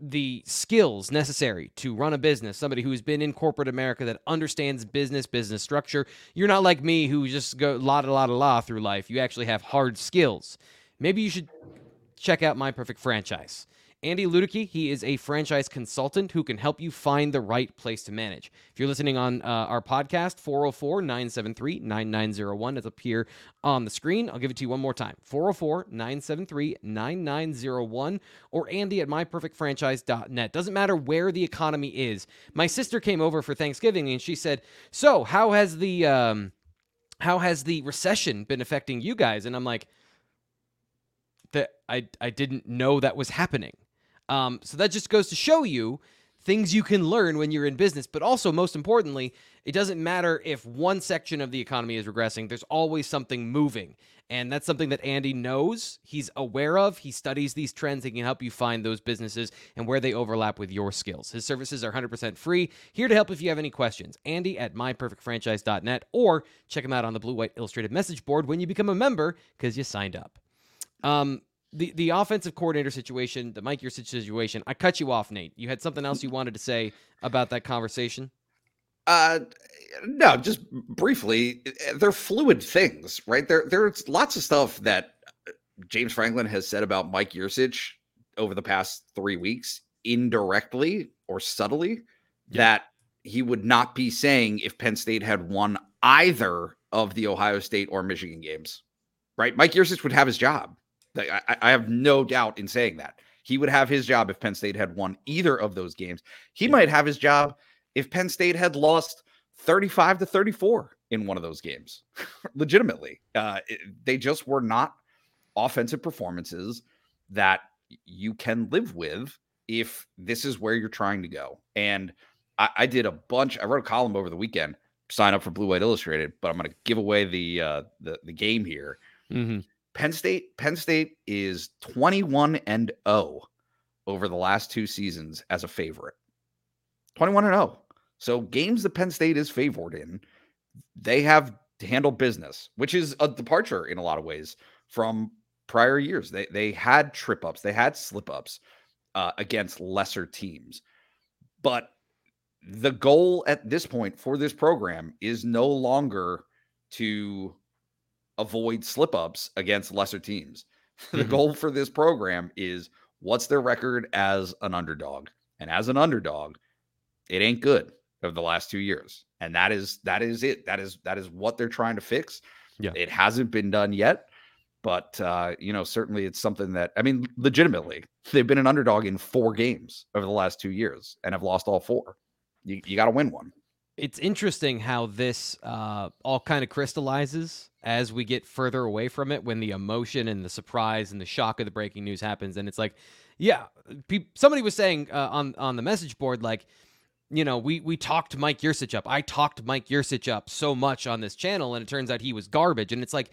the skills necessary to run a business, somebody who's been in corporate America that understands business, business structure. You're not like me who just go la la da la through life. You actually have hard skills. Maybe you should check out My Perfect Franchise. Andy Ludicky, he is a franchise consultant who can help you find the right place to manage. If you're listening on uh, our podcast, 404 973 9901, it's up here on the screen. I'll give it to you one more time 404 973 9901 or Andy at myperfectfranchise.net. Doesn't matter where the economy is. My sister came over for Thanksgiving and she said, So, how has the. Um, how has the recession been affecting you guys? And I'm like, that I I didn't know that was happening. Um, so that just goes to show you things you can learn when you're in business. But also, most importantly, it doesn't matter if one section of the economy is regressing. There's always something moving, and that's something that Andy knows. He's aware of. He studies these trends. He can help you find those businesses and where they overlap with your skills. His services are 100% free. Here to help if you have any questions. Andy at myperfectfranchise.net or check him out on the Blue White Illustrated message board when you become a member because you signed up. Um, the the offensive coordinator situation, the Mike Yurcich situation. I cut you off, Nate. You had something else you wanted to say about that conversation. Uh, no, just briefly, they're fluid things, right? There, there's lots of stuff that uh, James Franklin has said about Mike Yurcich over the past three weeks, indirectly or subtly, Yeah. that he would not be saying if Penn State had won either of the Ohio State or Michigan games, right? Mike Yurcich would have his job. Like, I, I have no doubt in saying that he would have his job if Penn State had won either of those games. He Yeah. might have his job if Penn State had lost 35 to 34 in one of those games. [laughs] Legitimately, uh, it- they just were not offensive performances that you can live with if this is where you're trying to go. And I, I did a bunch. I wrote a column over the weekend. Sign up for Blue White Illustrated, but I'm going to give away the uh, the the game here. Mm-hmm. Penn State Penn State is 21 and 0 over the last two seasons as a favorite. 21 and 0. So games that Penn State is favored in, they have handled business, which is a departure in a lot of ways from prior years. They they had trip ups, they had slip ups uh, against lesser teams. But the goal at this point for this program is no longer to avoid slip ups against lesser teams. [laughs] the Mhm. goal for this program is what's their record as an underdog? And as an underdog, it ain't good over the last two years. And that is that is it. That is that is what they're trying to fix. Yeah. It hasn't been done yet. But uh, you know, certainly it's something that I mean, legitimately, they've been an underdog in four games over the last two years and have lost all four. You you gotta win one. It's interesting how this uh, all kind of crystallizes as we get further away from it when the emotion and the surprise and the shock of the breaking news happens. And it's like, yeah, pe- somebody was saying uh, on on the message board, like, you know, we we talked Mike Yurcich up. I talked Mike Yurcich up so much on this channel, and it turns out he was garbage. And it's like,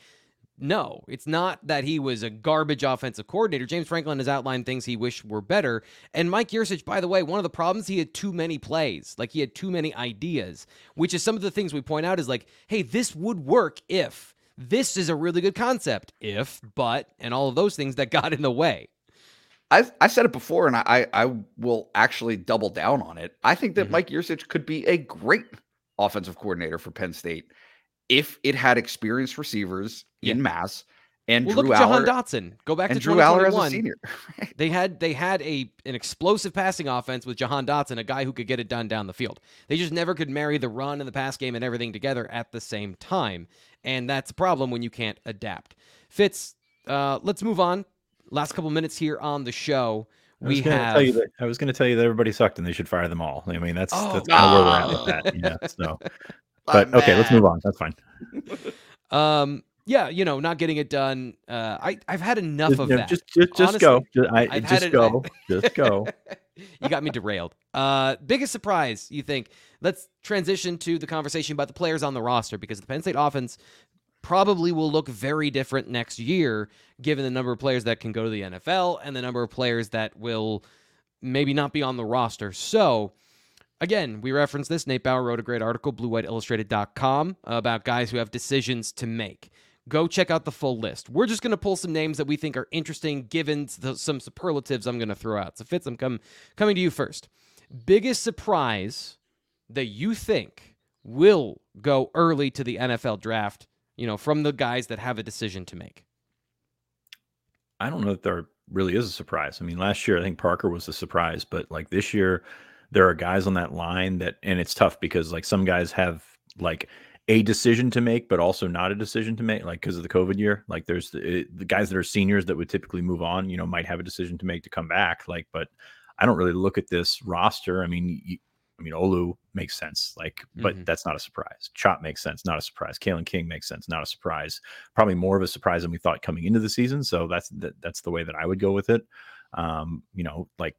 no, it's not that he was a garbage offensive coordinator. James Franklin has outlined things he wished were better. And Mike Yurcich, by the way, one of the problems he had too many plays. Like he had too many ideas, which is some of the things we point out is like, hey, this would work if this is a really good concept. If, but, and all of those things that got in the way. I've I've said it before, and I I will actually double down on it. I think that mm-hmm. Mike Yurcich could be a great offensive coordinator for Penn State if it had experienced receivers yeah. in mass and well, Drew look at Allar, Jahan Dotson. Go back to Drew Allar as a senior. [laughs] they had they had a an explosive passing offense with Jahan Dotson, a guy who could get it done down the field. They just never could marry the run and the pass game and everything together at the same time, and that's a problem when you can't adapt. Fitz, uh, let's move on. Last couple minutes here on the show. we have. That, I was going to tell you that everybody sucked and they should fire them all. I mean, that's oh, that's kind of where we're at with that. Yeah. So, [laughs] but okay, let's move on. That's fine. [laughs] um. Yeah, you know, not getting it done. Uh, I I've had enough just, of that. Just just just Honestly, go. Just, I, just go. just go. you got me derailed. Uh, biggest surprise you think? Let's transition to the conversation about the players on the roster because the Penn State offense probably will look very different next year, given the number of players that can go to the NFL and the number of players that will maybe not be on the roster. So, again, we referenced this. Nate Bauer wrote a great article, bluewhiteillustrated.com, about guys who have decisions to make. Go check out the full list. We're just going to pull some names that we think are interesting, given the, some superlatives I'm going to throw out. So, Fitz, I'm come, coming to you first. Biggest surprise that you think will go early to the NFL draft you know, from the guys that have a decision to make? I don't know that there really is a surprise. I mean, last year I think Parker was a surprise, but like this year, there are guys on that line that, and it's tough because like some guys have like a decision to make, but also not a decision to make, like because of the COVID year. Like there's the, the guys that are seniors that would typically move on, you know, might have a decision to make to come back. Like, but I don't really look at this roster. I mean, I mean, Olu makes sense, like, but mm-hmm. that's not a surprise. Chop makes sense, not a surprise. Kalen King makes sense, not a surprise. Probably more of a surprise than we thought coming into the season. So that's that, that's the way that I would go with it. Um, you know, like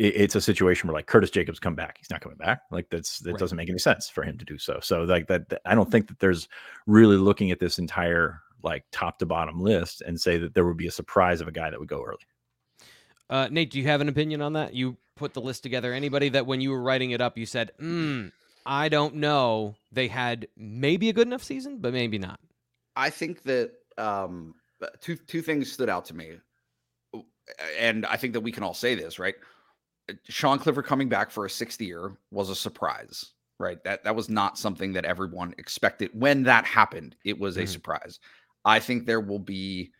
it, it's a situation where like Curtis Jacobs come back, he's not coming back. Like that's that right. doesn't make any sense for him to do so. So like that, that, I don't think that there's really looking at this entire like top to bottom list and say that there would be a surprise of a guy that would go early. Uh, Nate, do you have an opinion on that? You put the list together? Anybody that when you were writing it up, you said, mm, I don't know. They had maybe a good enough season, but maybe not. I think that um, two two things stood out to me, and I think that we can all say this, right? Sean Clifford coming back for a sixth year was a surprise, right? That that was not something that everyone expected. When that happened, it was a mm-hmm. surprise. I think there will be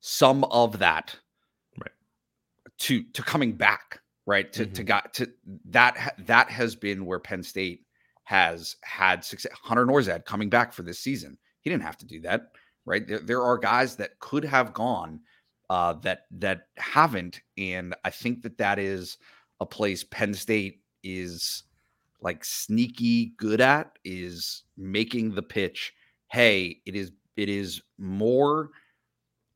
some of that right. to to coming back right? To mm-hmm. to got to that that has been where Penn State has had success. Hunter Nourzad coming back for this season. He didn't have to do that, right? There, there are guys that could have gone uh, that that haven't, and I think that that is a place Penn State is like sneaky good at is making the pitch. Hey, it is it is more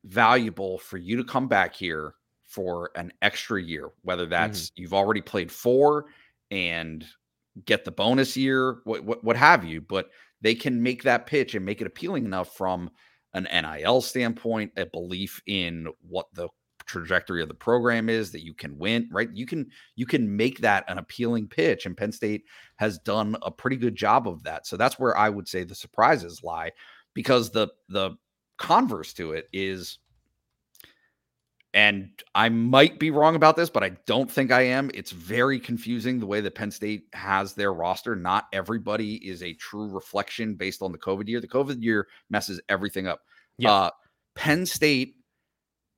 valuable for you to come back here for an extra year, whether that's mm-hmm. you've already played four and get the bonus year, what, what, what have you. But they can make that pitch and make it appealing enough from an NIL standpoint, a belief in what the trajectory of the program is that you can win right you can you can make that an appealing pitch and penn state has done a pretty good job of that so that's where i would say the surprises lie because the the converse to it is and I might be wrong about this, but I don't think I am. It's very confusing the way that Penn State has their roster. Not everybody is a true reflection based on the COVID year. The COVID year messes everything up. Yeah. Uh, Penn State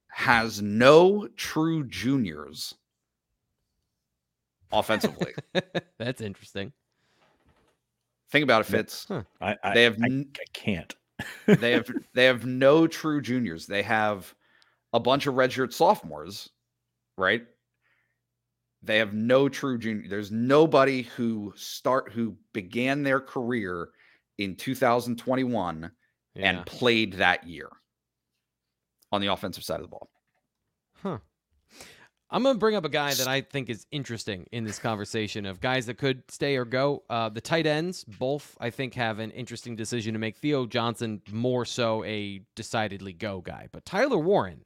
has no true juniors offensively. [laughs] That's interesting. Think about it, Fitz. Huh. I, I, they have I, I can't. [laughs] they have they have no true juniors. They have a bunch of redshirt sophomores, right? They have no true junior. There's nobody who start who began their career in 2021 yeah. and played that year on the offensive side of the ball. Huh. I'm going to bring up a guy that I think is interesting in this conversation of guys that could stay or go. Uh, the tight ends, both, I think, have an interesting decision to make. Theo Johnson, more so a decidedly go guy. But Tyler Warren,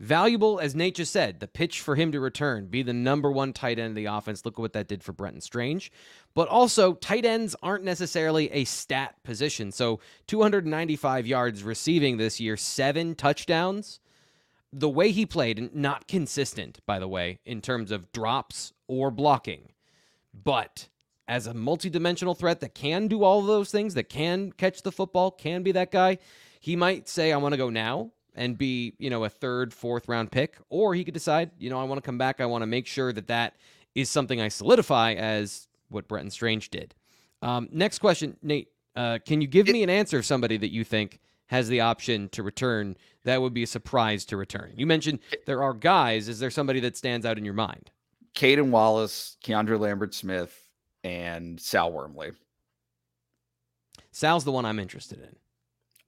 valuable, as Nate just said, the pitch for him to return, be the number one tight end of the offense. Look at what that did for Brenton Strange. But also, tight ends aren't necessarily a stat position. So 295 yards receiving this year, seven touchdowns the way he played, not consistent, by the way, in terms of drops or blocking, but as a multidimensional threat that can do all of those things, that can catch the football, can be that guy, he might say, I want to go now and be, you know, a third, fourth round pick, or he could decide, you know, I want to come back. I want to make sure that that is something I solidify as what Brenton Strange did. Um, next question, Nate. Uh, can you give me an answer of somebody that you think has the option to return, that would be a surprise to return. You mentioned there are guys. Is there somebody that stands out in your mind? Caedan Wallace, Keandre Lambert Smith, and Sal Wormley. Sal's the one I'm interested in.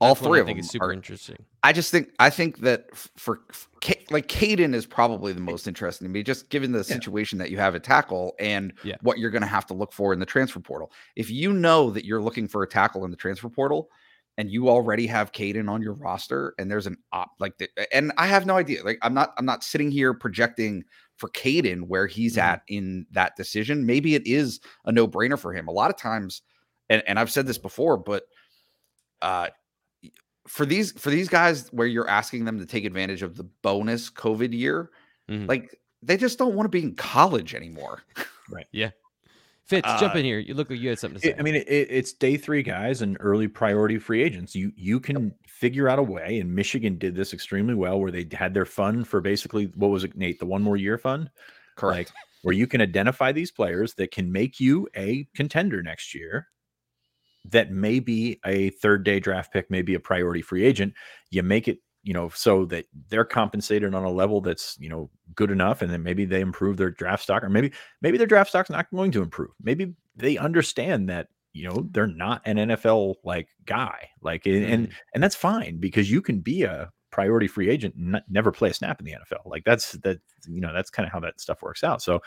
All three I of think them is super are, interesting. I just think I think that for, for like Caedan is probably the most interesting to me, just given the yeah. situation that you have at tackle and yeah. what you're going to have to look for in the transfer portal. If you know that you're looking for a tackle in the transfer portal, and you already have Caedan on your roster and there's an op like the, and I have no idea. Like I'm not I'm not sitting here projecting for Caedan where he's mm-hmm. at in that decision. Maybe it is a no-brainer for him. A lot of times, and, and I've said this before, but uh for these for these guys where you're asking them to take advantage of the bonus COVID year, mm-hmm. like they just don't want to be in college anymore. Right. Yeah. [laughs] Fitz, uh, jump in here. You look like you had something to say. I mean, it, it's day three guys and early priority free agents. You you can yep. figure out a way, and Michigan did this extremely well, where they had their fund for basically what was it, Nate? The one more year fund, correct? Like, where you can identify these players that can make you a contender next year. That may be a third day draft pick, maybe a priority free agent. You make it you know, so that they're compensated on a level that's, you know, good enough. And then maybe they improve their draft stock, or maybe, maybe their draft stock's not going to improve. Maybe they understand that, you know, they're not an NFL like guy. Like, and, mm-hmm. and that's fine because you can be a priority free agent and not, never play a snap in the NFL. Like, that's that, you know, that's kind of how that stuff works out. So,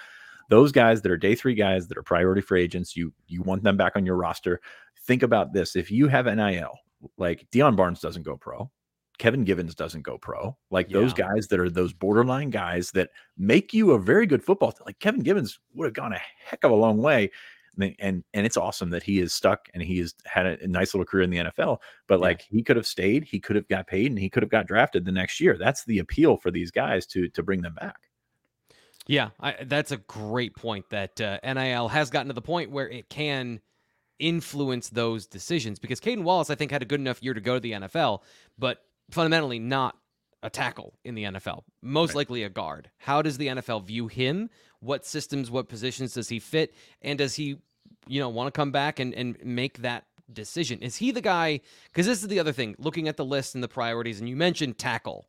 those guys that are day three guys that are priority free agents, you you want them back on your roster. Think about this: if you have NIL, like Deion Barnes doesn't go pro, Kevin Givens doesn't go pro. Like yeah. those guys that are those borderline guys that make you a very good football. Like Kevin Givens would have gone a heck of a long way. And, and and it's awesome that he is stuck and he has had a, a nice little career in the NFL. But like yeah. he could have stayed, he could have got paid, and he could have got drafted the next year. That's the appeal for these guys to to bring them back. Yeah, I, that's a great point. That uh, NIL has gotten to the point where it can influence those decisions because Caedan Wallace, I think, had a good enough year to go to the NFL, but fundamentally not a tackle in the NFL, most right. likely a guard. How does the NFL view him? What systems, what positions does he fit? And does he, you know, want to come back and, and make that decision? Is he the guy? Because this is the other thing, looking at the list and the priorities, and you mentioned tackle.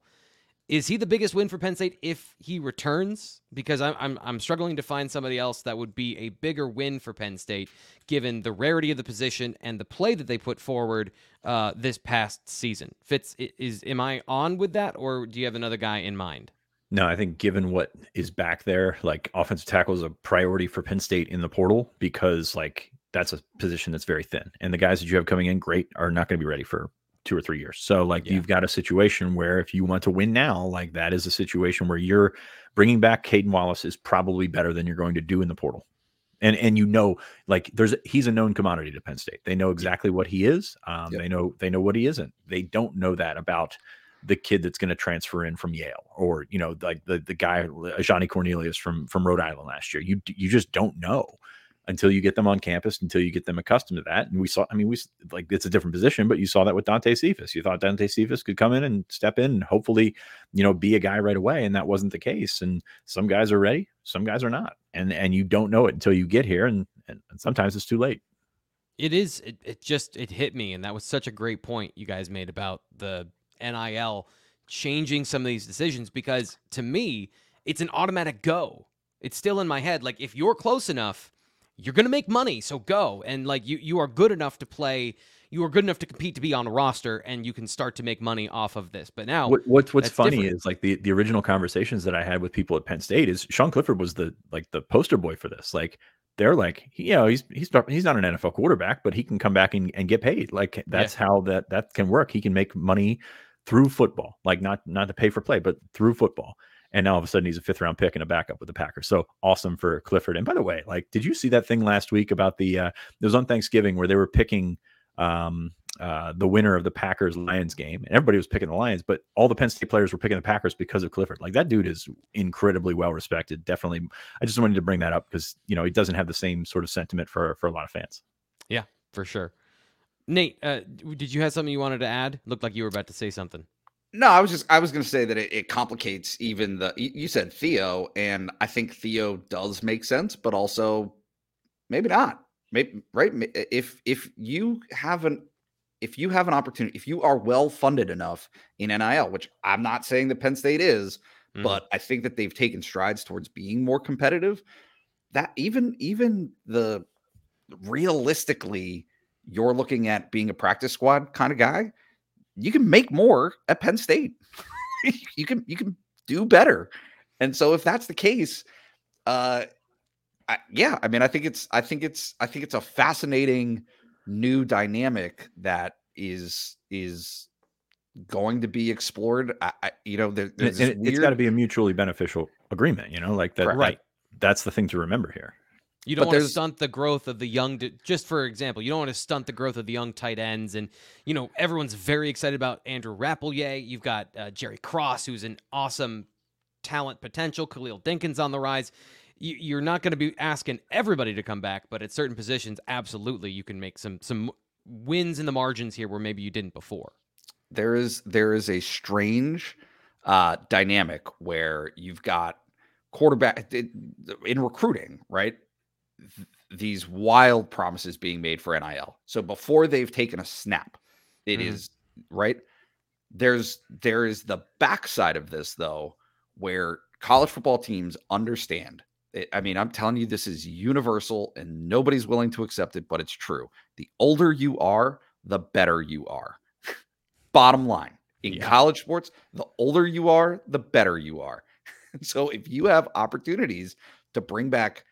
Is he the biggest win for Penn State if he returns? Because I'm, I'm I'm struggling to find somebody else that would be a bigger win for Penn State, given the rarity of the position and the play that they put forward uh, this past season. Fitz, is am I on with that, or do you have another guy in mind? No, I think given what is back there, like offensive tackle is a priority for Penn State in the portal because like that's a position that's very thin, and the guys that you have coming in, great, are not going to be ready for two or three years. So like yeah. you've got a situation where if you want to win now, like that is a situation where you're bringing back Caedan Wallace is probably better than you're going to do in the portal. And and you know like there's he's a known commodity to Penn State. They know exactly what he is. Um, yep. They know they know what he isn't. They don't know that about the kid that's going to transfer in from Yale or you know like the the guy Johnny Cornelius from from Rhode Island last year. You you just don't know until you get them on campus, until you get them accustomed to that. And we saw, I mean, we like it's a different position, but you saw that with Dante Cephas. You thought Dante Cephas could come in and step in and hopefully, you know, be a guy right away. And that wasn't the case. And some guys are ready, some guys are not. And and you don't know it until you get here. And and, and sometimes it's too late. It is. It, it just it hit me, and that was such a great point you guys made about the NIL changing some of these decisions because to me, it's an automatic go. It's still in my head. Like if you're close enough you're going to make money, so go. And like you you are good enough to play, you are good enough to compete to be on a roster, and you can start to make money off of this. But now, what, what's what's funny different. is like the the original conversations that I had with people at Penn State is Sean Clifford was the like the poster boy for this. Like they're like, you know, he's he's not, he's not an NFL quarterback, but he can come back and, and get paid. Like that's how that that can work. He can make money through football, like not not to pay for play, but through football. And now all of a sudden he's a fifth round pick and a backup with the Packers. So awesome for Clifford. And by the way, like, did you see that thing last week about the uh it was on Thanksgiving where they were picking um uh, the winner of the Packers Lions game. And everybody was picking the Lions, but all the Penn State players were picking the Packers because of Clifford. Like that dude is incredibly well respected. Definitely, I just wanted to bring that up because you know he doesn't have the same sort of sentiment for for a lot of fans. Yeah, for sure. Nate, uh, did you have something you wanted to add? Looked like you were about to say something. No, I was just I was going to say that it, it, complicates even the you said Theo, and I think Theo does make sense, but also maybe not. Maybe right if if you haven't if you have an opportunity, if you are well funded enough in NIL, which I'm not saying that Penn State is, mm. but I think that they've taken strides towards being more competitive. That even even the realistically, you're looking at being a practice squad kind of guy. You can make more at Penn State. [laughs] you can you can do better. And so if that's the case, uh I, yeah, I mean I think it's I think it's I think it's a fascinating new dynamic that is is going to be explored. I, I you know, there, it, has got to be a mutually beneficial agreement. You know, like that. Right. That, that's the thing to remember here. You don't but want to stunt the growth of the young. Just for example, you don't want to stunt the growth of the young tight ends, and you know everyone's very excited about Andrew Rappleyea. You've got uh, Jerry Cross, who's an awesome talent potential. Khalil Dinkins on the rise you're not going to be asking everybody to come back, but at certain positions, absolutely, you can make some some wins in the margins here where maybe you didn't before. There is there is a strange uh, dynamic where you've got quarterback in recruiting, right? These wild promises being made for NIL. So before they've taken a snap, it mm. is right. There's there is the backside of this though, where college football teams understand I mean, I'm telling you, this is universal and nobody's willing to accept it, but it's true. The older you are, the better you are. [laughs] Bottom line in yeah. college sports, the older you are, the better you are. [laughs] so if you have opportunities to bring back,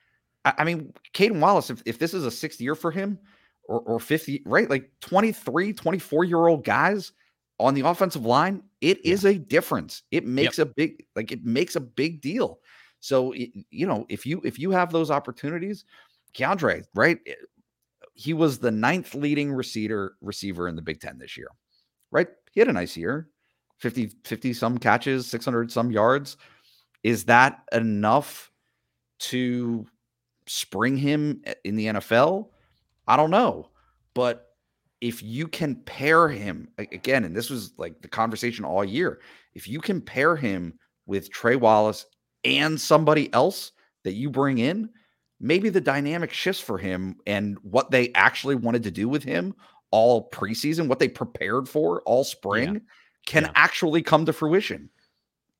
I, I mean, Caedan Wallace, if, if this is a sixth year for him or, or 50, right? Like 23, 24 year old guys on the offensive line, it yeah. is a difference. It makes yep. a big, like, it makes a big deal. So you know, if you if you have those opportunities, Keandre, right? Eh, he was the ninth leading receiver receiver in the Big Ten this year, right? He had a nice year, 50, 50 some catches, 600 some yards. Is that enough to spring him eh, in the NFL? I don't know. But if you can pair him again, and this was like the conversation all year, if you can pair him with Trey Wallace and somebody else that you bring in, maybe the dynamic shifts for him and what they actually wanted to do with him all preseason, what they prepared for all spring, yeah. can yeah. actually come to fruition.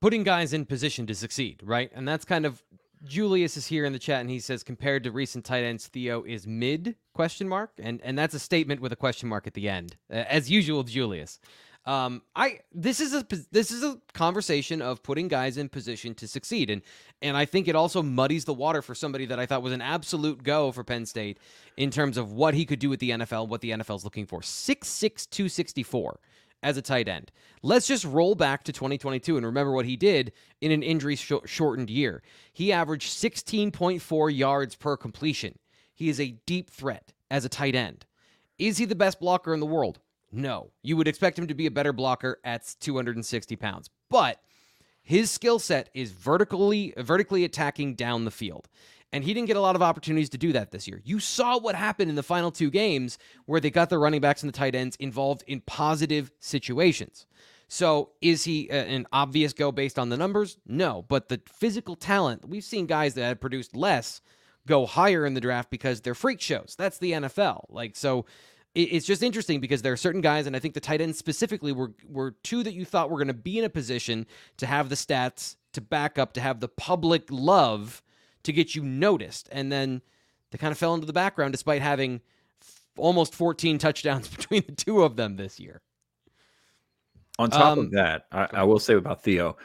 Putting guys in position to succeed, right? And that's kind of Julius is here in the chat and he says compared to recent tight ends, Theo is mid question mark, and and that's a statement with a question mark at the end, as usual, Julius. Um, I this is a this is a conversation of putting guys in position to succeed, and and I think it also muddies the water for somebody that I thought was an absolute go for Penn State in terms of what he could do with the NFL, what the NFL is looking for. 6'6", 264 as a tight end. Let's just roll back to 2022 and remember what he did in an injury sh- shortened year. He averaged 16.4 yards per completion. He is a deep threat as a tight end. Is he the best blocker in the world? No. You would expect him to be a better blocker at 260 pounds. But his skill set is vertically vertically attacking down the field. And he didn't get a lot of opportunities to do that this year. You saw what happened in the final two games where they got the running backs and the tight ends involved in positive situations. So, is he uh, an obvious go based on the numbers? No, but the physical talent, we've seen guys that have produced less go higher in the draft because they're freak shows. That's the NFL. Like, so it's just interesting because there are certain guys, and I think the tight ends specifically were were two that you thought were going to be in a position to have the stats to back up, to have the public love to get you noticed, and then they kind of fell into the background despite having almost 14 touchdowns [laughs] between the two of them this year. On top Um, of that, I, I will say about Theo,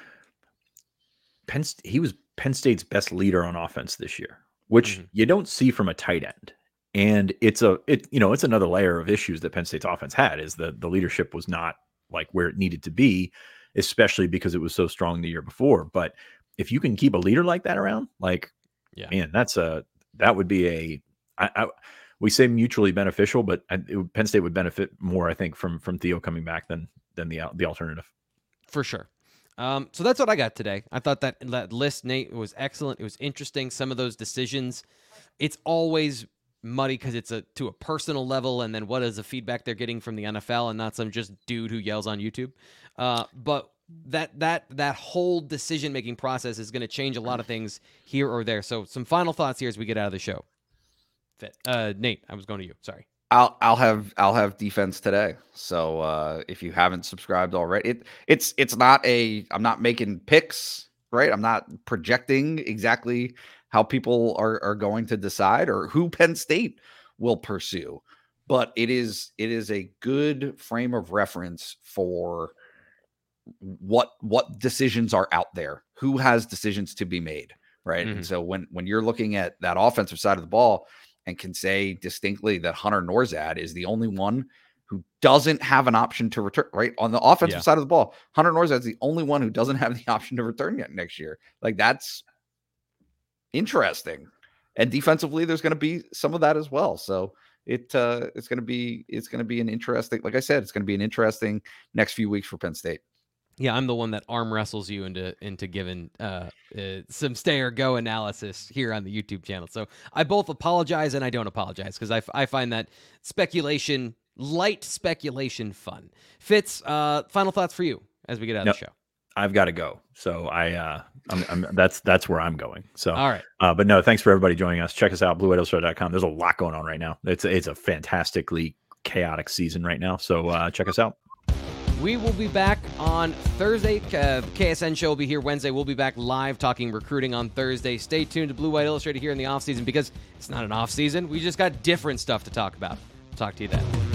Penn, he was Penn State's best leader on offense this year, which Mhm. you don't see from a tight end. And it's a it you know it's another layer of issues that Penn State's offense had is that the leadership was not like where it needed to be, especially because it was so strong the year before. But if you can keep a leader like that around, like Yeah. man, that's a that would be a I, I we say mutually beneficial, but I, it, Penn State would benefit more, I think, from from Theo coming back than than the the alternative. for sure. Um, so that's what I got today. I thought that that list, Nate, was excellent. It was interesting. Some of those decisions, it's always muddy because it's a to a personal level, and then what is the feedback they're getting from the NFL, and not some just dude who yells on YouTube. Uh, but that that that whole decision making process is going to change a lot of things here or there. So some final thoughts here as we get out of the show. Uh, Nate, I was going to you. Sorry. I'll I'll have I'll have defense today. So uh, if you haven't subscribed already, it it's it's not a I'm not making picks, right? I'm not projecting exactly how people are are going to decide or who Penn State will pursue. But it is it is a good frame of reference for what what decisions are out there, who has decisions to be made, right? Mhm. And so when when you're looking at that offensive side of the ball, and can say distinctly that Hunter Nourzad is the only one who doesn't have an option to return, right? On the offensive Yeah. side of the ball, Hunter Nourzad's the only one who doesn't have the option to return yet next year. Like that's interesting. And defensively, there's going to be some of that as well. So it uh, it's going to be it's going to be an interesting, like I said, it's going to be an interesting next few weeks for Penn State. Yeah, I'm the one that arm wrestles you into into giving uh, uh, some stay or go analysis here on the YouTube channel. So I both apologize and I don't apologize because I, f- I find that speculation, light speculation, fun. Fitz, uh, final thoughts for you as we get out Nope. of the show. I've got to go, so I uh, I'm, I'm that's that's where I'm going. So, All right. uh, but no, thanks for everybody joining us. Check us out, blueillustrated.com. There's a lot going on right now. It's it's a fantastically chaotic season right now. So uh, check us out. We will be back on Thursday. Uh, KSN show will be here Wednesday. We'll be back live talking recruiting on Thursday. Stay tuned to Blue White Illustrated here in the off season because it's not an off season. We just got different stuff to talk about. Talk to you then.